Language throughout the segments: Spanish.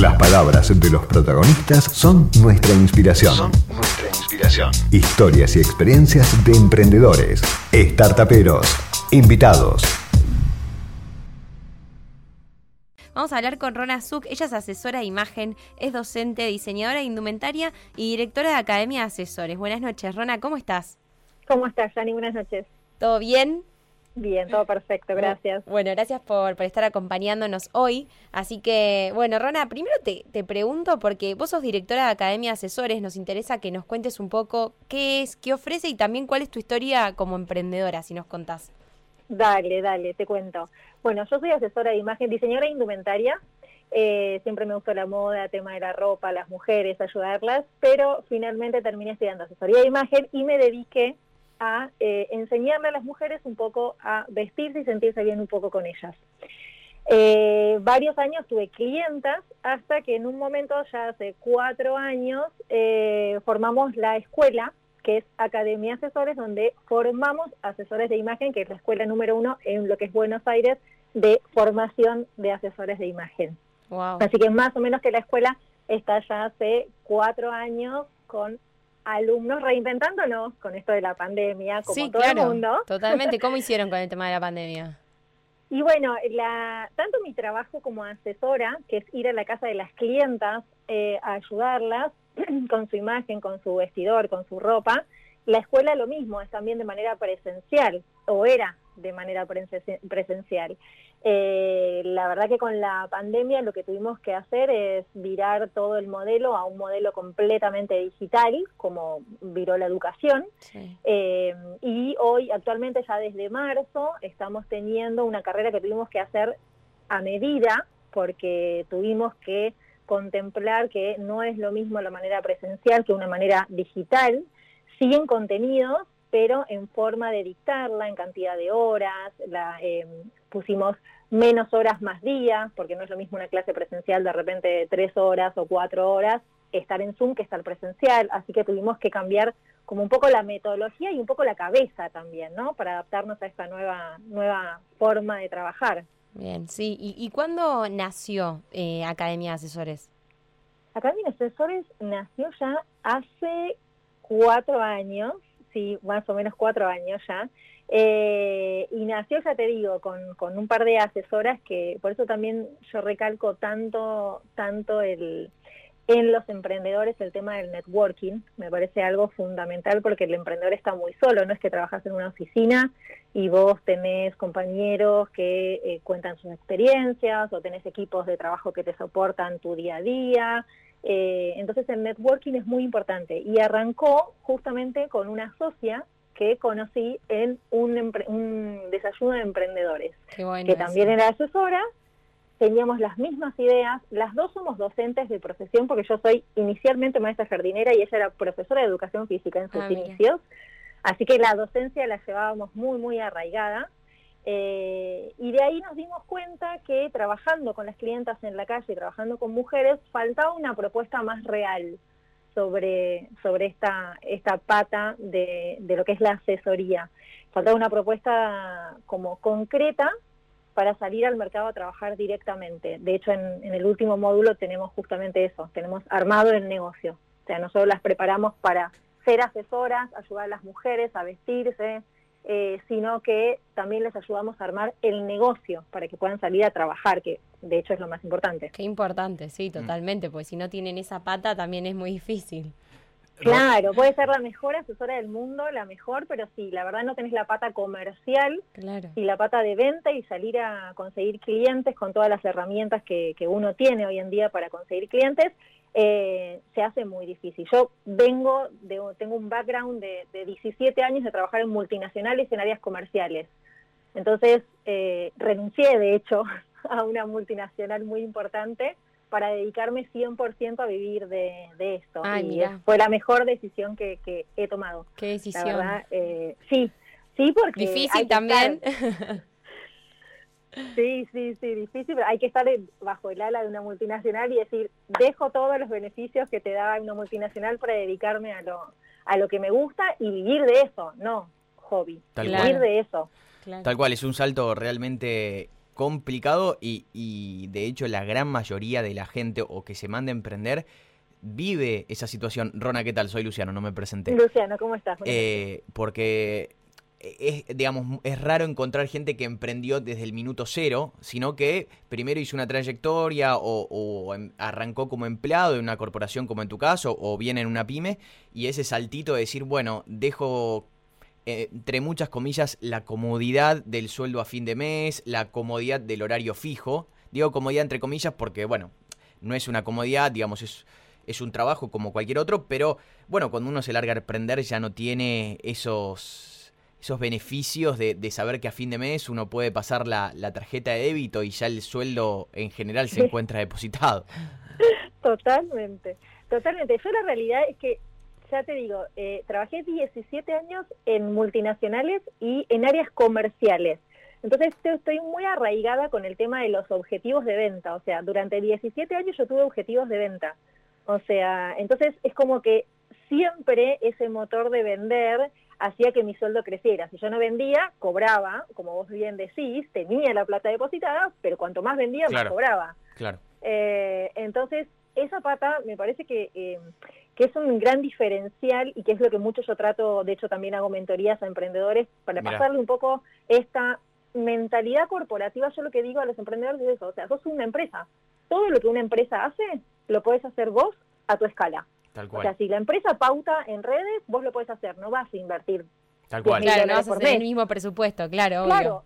Las palabras de los protagonistas son nuestra inspiración. Son nuestra inspiración. Historias y experiencias de emprendedores, startuperos, invitados. Vamos a hablar con Rona Zuc. Ella es asesora de imagen, es docente, diseñadora de indumentaria y directora de Academia de Asesores. Buenas noches, Rona, ¿cómo estás? ¿Cómo estás, Jani? Buenas noches. ¿Todo bien? Bien, todo perfecto, gracias. Bueno, gracias por, por estar acompañándonos hoy. Así que, bueno, Rona, primero te, te pregunto, porque vos sos directora de Academia de Asesores, nos interesa que nos cuentes un poco qué es, qué ofrece y también cuál es tu historia como emprendedora, si nos contás. Dale, dale, te cuento. Bueno, yo soy asesora de imagen, diseñadora de indumentaria. Eh, siempre me gustó la moda, tema de la ropa, las mujeres, ayudarlas, pero finalmente terminé estudiando asesoría de imagen y me dediqué a eh, enseñarle a las mujeres un poco a vestirse y sentirse bien un poco con ellas. Eh, varios años tuve clientas hasta que en un momento, ya hace cuatro años, eh, formamos la escuela, que es Academia Asesores, donde formamos asesores de imagen, que es la escuela número uno en lo que es Buenos Aires de formación de asesores de imagen. Así que más o menos que la escuela está ya hace cuatro años con alumnos reinventándonos con esto de la pandemia, como todo el mundo. Totalmente. ¿Cómo hicieron con el tema de la pandemia? Y bueno, la, tanto mi trabajo como asesora, que es ir a la casa de las clientas eh, a ayudarlas con su imagen, con su vestidor, con su ropa, la escuela lo mismo, es también de manera presencial, o era de manera presencial. Eh, la verdad que con la pandemia lo que tuvimos que hacer es virar todo el modelo a un modelo completamente digital, como viró la educación. Eh, y hoy, actualmente, ya desde marzo, estamos teniendo una carrera que tuvimos que hacer a medida, porque tuvimos que contemplar que no es lo mismo la manera presencial que una manera digital, siguen contenidos, pero en forma de dictarla, en cantidad de horas, la, eh, pusimos menos horas más días, porque no es lo mismo una clase presencial de repente tres horas o cuatro horas, estar en Zoom que estar presencial, así que tuvimos que cambiar como un poco la metodología y un poco la cabeza también, ¿no? Para adaptarnos a esta nueva, nueva forma de trabajar. Bien, sí. ¿Y, y cuándo nació eh, Academia de Asesores? Academia de Asesores nació ya hace cuatro años, sí, más o menos cuatro años ya. Eh, y nació, ya te digo, con, con, un par de asesoras que, por eso también yo recalco tanto, tanto el, en los emprendedores el tema del networking, me parece algo fundamental porque el emprendedor está muy solo, no es que trabajas en una oficina y vos tenés compañeros que eh, cuentan sus experiencias o tenés equipos de trabajo que te soportan tu día a día. Eh, entonces el networking es muy importante. Y arrancó justamente con una socia que conocí en un, un desayuno de emprendedores, que también era asesora, teníamos las mismas ideas, las dos somos docentes de profesión porque yo soy inicialmente maestra jardinera y ella era profesora de educación física en sus ah, inicios, así que la docencia la llevábamos muy, muy arraigada. Eh, y de ahí nos dimos cuenta que trabajando con las clientas en la calle, trabajando con mujeres, faltaba una propuesta más real, sobre, sobre esta, esta pata de, de lo que es la asesoría. Faltaba una propuesta como concreta para salir al mercado a trabajar directamente. De hecho, en, en, el último módulo tenemos justamente eso, tenemos armado el negocio. O sea, nosotros las preparamos para ser asesoras, ayudar a las mujeres a vestirse, eh, sino que también les ayudamos a armar el negocio para que puedan salir a trabajar, que de hecho es lo más importante. Qué importante, sí, totalmente, porque si no tienen esa pata también es muy difícil. Claro, puede ser la mejor asesora del mundo, la mejor, pero si la verdad no tenés la pata comercial y la pata de venta y salir a conseguir clientes con todas las herramientas que, que uno tiene hoy en día para conseguir clientes, eh, se hace muy difícil. Yo vengo, de, tengo un background de, de, 17 años de trabajar en multinacionales en áreas comerciales. Entonces, eh, renuncié, de hecho, a una multinacional muy importante para dedicarme 100% a vivir de, esto. y fue la mejor decisión que, he tomado. ¿Qué decisión? Eh, sí, sí, porque... Difícil también. Sí, sí, sí, difícil, pero hay que estar bajo el ala de una multinacional y decir, dejo todos los beneficios que te da una multinacional para dedicarme a lo, a lo que me gusta y vivir de eso, no hobby, vivir de eso. Tal cual, es un salto realmente complicado y, y de hecho la gran mayoría de la gente o que se manda a emprender vive esa situación. Rona, ¿qué tal? Soy Luciano, no me presenté. Luciano, ¿cómo estás? Eh, porque es, digamos, es raro encontrar gente que emprendió desde el minuto cero, sino que primero hizo una trayectoria o, em, arrancó como empleado en una corporación como en tu caso, o bien en una pyme, y ese saltito de decir, bueno, dejo eh, entre muchas comillas la comodidad del sueldo a fin de mes, la comodidad del horario fijo. Digo comodidad entre comillas porque, bueno, no es una comodidad, digamos, es es un trabajo como cualquier otro, pero bueno, cuando uno se larga a emprender ya no tiene esos, esos beneficios de, saber que a fin de mes uno puede pasar la, tarjeta de débito y ya el sueldo en general se encuentra depositado. Totalmente, totalmente. Yo la realidad es que, ya te digo, eh, trabajé 17 años en multinacionales y en áreas comerciales. Entonces estoy muy arraigada con el tema de los objetivos de venta. O sea, durante 17 años yo tuve objetivos de venta. O sea, entonces es como que siempre ese motor de vender hacía que mi sueldo creciera. Si yo no vendía, cobraba, como vos bien decís, tenía la plata depositada, pero cuanto más vendía, más cobraba. Claro. Eh, entonces, esa pata me parece que, eh, que es un gran diferencial y que es lo que mucho yo trato, de hecho también hago mentorías a emprendedores para pasarle un poco esta mentalidad corporativa. Yo lo que digo a los emprendedores es eso, o sea, sos una empresa. Todo lo que una empresa hace lo puedes hacer vos a tu escala. Tal cual. O sea, si la empresa pauta en redes, vos lo puedes hacer, no vas a invertir. Tal cual. Claro, no vas a hacer el mismo presupuesto, claro. Claro,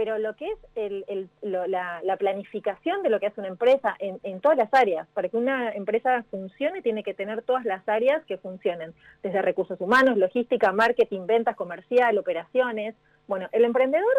pero lo que es el, la, planificación de lo que hace una empresa en, en, todas las áreas, para que una empresa funcione tiene que tener todas las áreas que funcionen, desde recursos humanos, logística, marketing, ventas, comercial, operaciones. Bueno, el emprendedor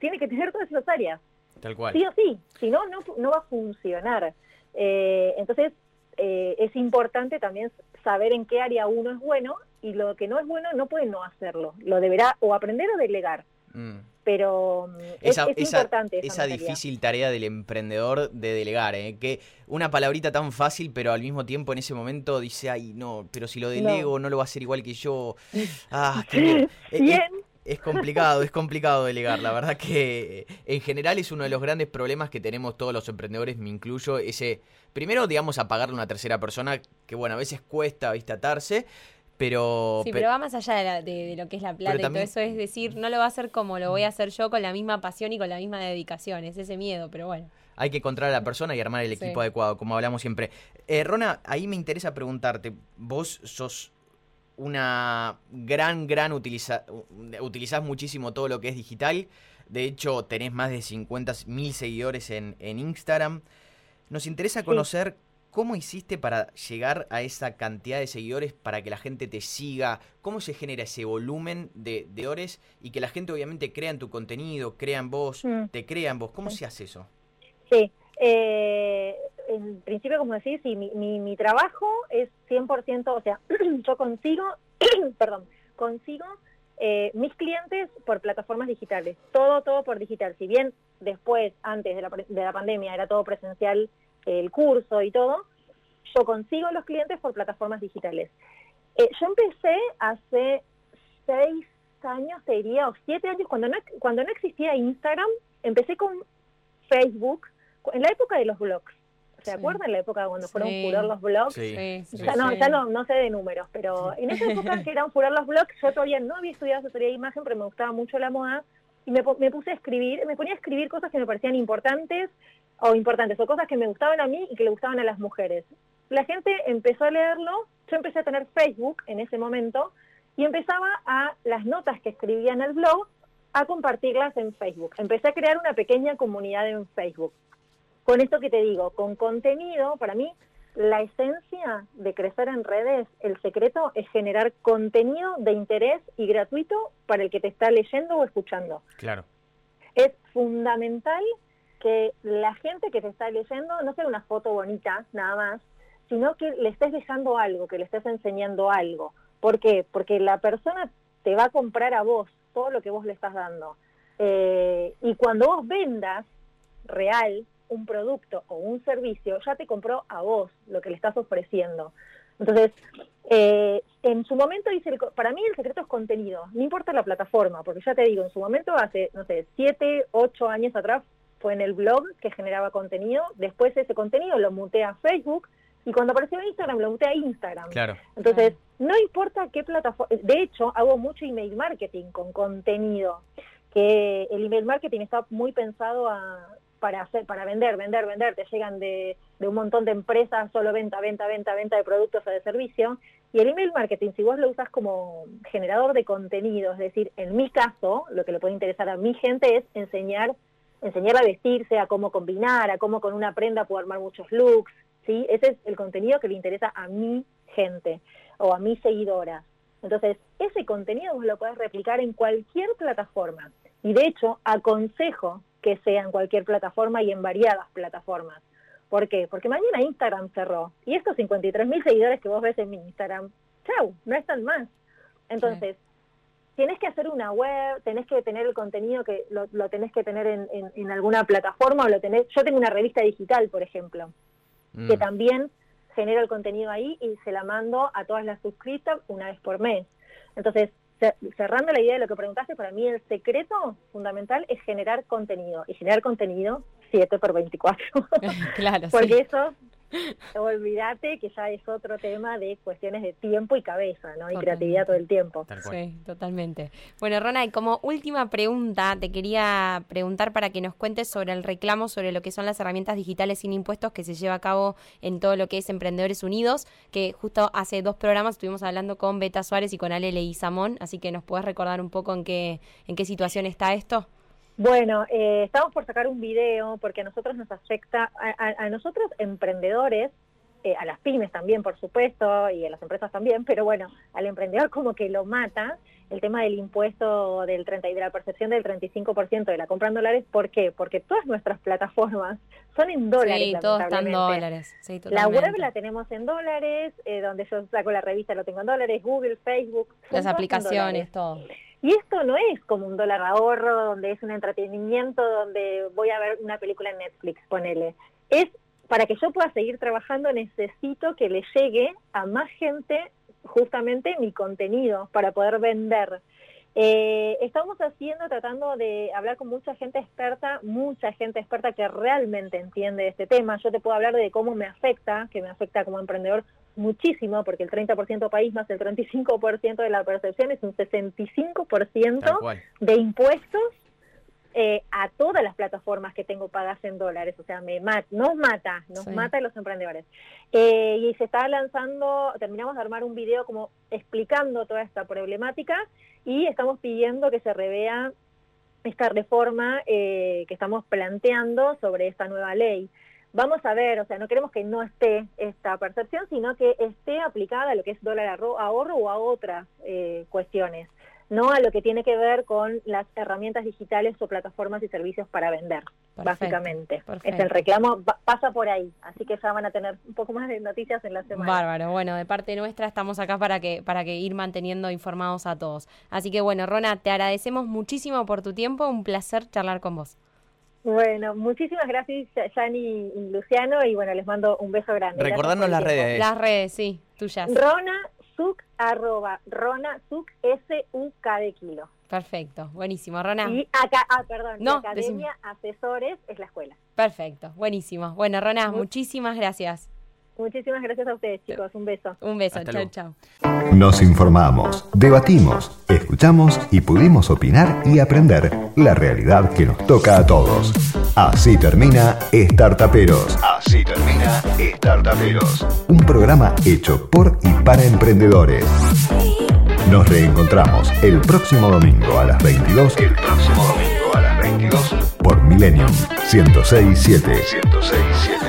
tiene que tener todas esas áreas. Tal cual. Sí o sí, si no, no, no va a funcionar. Eh, entonces, eh, es importante también saber en qué área uno es bueno y lo que no es bueno no puede no hacerlo. Lo deberá o aprender o delegar. Mm. Pero mm, esa, es, importante. Esa, difícil tarea del emprendedor de delegar, ¿eh? que una palabrita tan fácil, pero al mismo tiempo en ese momento dice, ay, no, pero si lo delego no, lo va a hacer igual que yo. Ah, qué bien. Es complicado, es complicado delegar. La verdad que en general es uno de los grandes problemas que tenemos todos los emprendedores, me incluyo, ese, primero, digamos, a pagarle a una tercera persona, que bueno, a veces cuesta, viste, atarse, pero... Sí, pero va más allá de, lo que es la plata y todo eso, es decir, no lo va a hacer como lo voy a hacer yo con la misma pasión y con la misma dedicación, es ese miedo, pero bueno. Hay que encontrar a la persona y armar el equipo adecuado, como hablamos siempre. Eh, Rona, ahí me interesa preguntarte, vos sos una gran, gran utiliza, utilizás muchísimo todo lo que es digital. De hecho, tenés más de 50 mil seguidores en, en, Instagram. Nos interesa conocer cómo hiciste para llegar a esa cantidad de seguidores, para que la gente te siga, cómo se genera ese volumen de, de y que la gente obviamente crea en tu contenido, crea en vos, mm. te crea en vos. ¿Cómo se hace eso? Sí, eh, en principio, como decís, sí, mi, mi, trabajo es 100%, o sea, yo consigo, perdón, consigo eh, mis clientes por plataformas digitales, todo, todo por digital. Si bien después, antes de la, de la pandemia, era todo presencial el curso y todo, yo consigo los clientes por plataformas digitales. Eh, yo empecé hace seis años, te diría, o siete años, cuando no, cuando no existía Instagram, empecé con Facebook, en la época de los blogs. ¿Se acuerdan en la época cuando fueron furor los blogs? Sí. ya no, ya no, no sé de números, pero en esa época que eran furor los blogs, yo todavía no había estudiado asesoría de imagen, pero me gustaba mucho la moda y me, me puse a escribir, me ponía a escribir cosas que me parecían importantes o importantes, o cosas que me gustaban a mí y que le gustaban a las mujeres. La gente empezó a leerlo, yo empecé a tener Facebook en ese momento y empezaba a las notas que escribía en el blog a compartirlas en Facebook. Empecé a crear una pequeña comunidad en Facebook con esto que te digo, con contenido, para mí la esencia de crecer en redes, el secreto es generar contenido de interés y gratuito para el que te está leyendo o escuchando. Claro. Es fundamental que la gente que te está leyendo no sea una foto bonita, nada más, sino que le estés dejando algo, que le estés enseñando algo. ¿Por qué? Porque la persona te va a comprar a vos todo lo que vos le estás dando. Eh, y cuando vos vendas real, un producto o un servicio, ya te compró a vos lo que le estás ofreciendo. Entonces, eh, en su momento dice, para mí el secreto es contenido, no importa la plataforma, porque ya te digo, en su momento hace, no sé, siete, ocho años atrás, fue en el blog que generaba contenido, después ese contenido lo muté a Facebook y cuando apareció en Instagram lo muté a Instagram. Claro. Entonces, no importa qué plataforma, de hecho, hago mucho email marketing con contenido, que el email marketing está muy pensado a, para hacer, para vender, vender, vender, te llegan de, de un montón de empresas, solo venta, venta, venta, venta de productos o de servicio, y el email marketing, si vos lo usas como generador de contenido, es decir, en mi caso, lo que le puede interesar a mi gente es enseñar, enseñar a vestirse, a cómo combinar, a cómo con una prenda puedo armar muchos looks, ¿sí? Ese es el contenido que le interesa a mi gente o a mis seguidoras. Entonces, ese contenido vos lo podés replicar en cualquier plataforma. Y de hecho, aconsejo que sea en cualquier plataforma y en variadas plataformas. ¿Por qué? Porque mañana Instagram cerró. Y estos 53 mil seguidores que vos ves en mi Instagram, chau, no están más. Entonces, tienes que hacer una web, tenés que tener el contenido que lo, lo tenés que tener en, en, en, alguna plataforma o lo tenés. Yo tengo una revista digital, por ejemplo, mm. que también genero el contenido ahí y se la mando a todas las suscritas una vez por mes. Entonces, cerrando la idea de lo que preguntaste, para mí el secreto fundamental es generar contenido. Y generar contenido 7 por 24. claro, Porque eso, olvídate que ya es otro tema de cuestiones de tiempo y cabeza, ¿no? Y creatividad todo el tiempo. Sí, totalmente. Bueno, Rona, y como última pregunta, te quería preguntar para que nos cuentes sobre el reclamo sobre lo que son las herramientas digitales sin impuestos que se lleva a cabo en todo lo que es Emprendedores Unidos, que justo hace dos programas estuvimos hablando con Beta Suárez y con Ale Leguizamón, así que nos puedes recordar un poco en qué, en qué situación está esto. Bueno, eh, estamos por sacar un video porque a nosotros nos afecta, a, a, nosotros emprendedores, eh, a las pymes también, por supuesto, y a las empresas también, pero bueno, al emprendedor como que lo mata el tema del impuesto del 30 y de la percepción del 35% de la compra en dólares. ¿Por qué? Porque todas nuestras plataformas son en dólares. Sí, todos están dólares. Sí, la web la tenemos en dólares, eh, donde yo saco la revista lo tengo en dólares, Google, Facebook. Las aplicaciones, todo. Y esto no es como un dólar ahorro, donde es un entretenimiento, donde voy a ver una película en Netflix, ponele. Es para que yo pueda seguir trabajando, necesito que le llegue a más gente justamente mi contenido para poder vender. Eh, estamos haciendo, tratando de hablar con mucha gente experta, mucha gente experta que realmente entiende este tema. Yo te puedo hablar de cómo me afecta, que me afecta como emprendedor muchísimo, porque el 30% país más el 35% de la percepción es un 65% de impuestos eh, a todas las plataformas que tengo pagas en dólares. O sea, me mat nos mata, nos mata a los emprendedores. Eh, y se está lanzando, terminamos de armar un video como explicando toda esta problemática y estamos pidiendo que se revea esta reforma eh, que estamos planteando sobre esta nueva ley vamos a ver, o sea, no queremos que no esté esta percepción, sino que esté aplicada a lo que es dólar ahorro o a otras eh, cuestiones, no a lo que tiene que ver con las herramientas digitales o plataformas y servicios para vender, básicamente. Es el reclamo, pasa por ahí, así que ya van a tener un poco más de noticias en la semana. Bárbaro, bueno, de parte nuestra estamos acá para que, para que ir manteniendo informados a todos. Así que bueno, Rona, te agradecemos muchísimo por tu tiempo, un placer charlar con vos. Bueno, muchísimas gracias, Yani y Luciano, y bueno, les mando un beso grande. Recordarnos las redes. Las redes, sí, tuyas. Rona Suc, arroba, Rona Suc, S-U-K de kilo. Perfecto, buenísimo, Rona. Y acá, ah, perdón, no, Academia Asesores es la escuela. Perfecto, buenísimo. Bueno, Rona, muchísimas gracias. Muchísimas gracias a ustedes, chicos. Un beso. Un beso. Chao, chao. Nos informamos, debatimos, escuchamos y pudimos opinar y aprender la realidad que nos toca a todos. Así termina Startaperos. Así termina Startaperos. Un programa hecho por y para emprendedores. Nos reencontramos el próximo domingo a las 22. El próximo domingo a las 22 por Millennium 1067. 1067.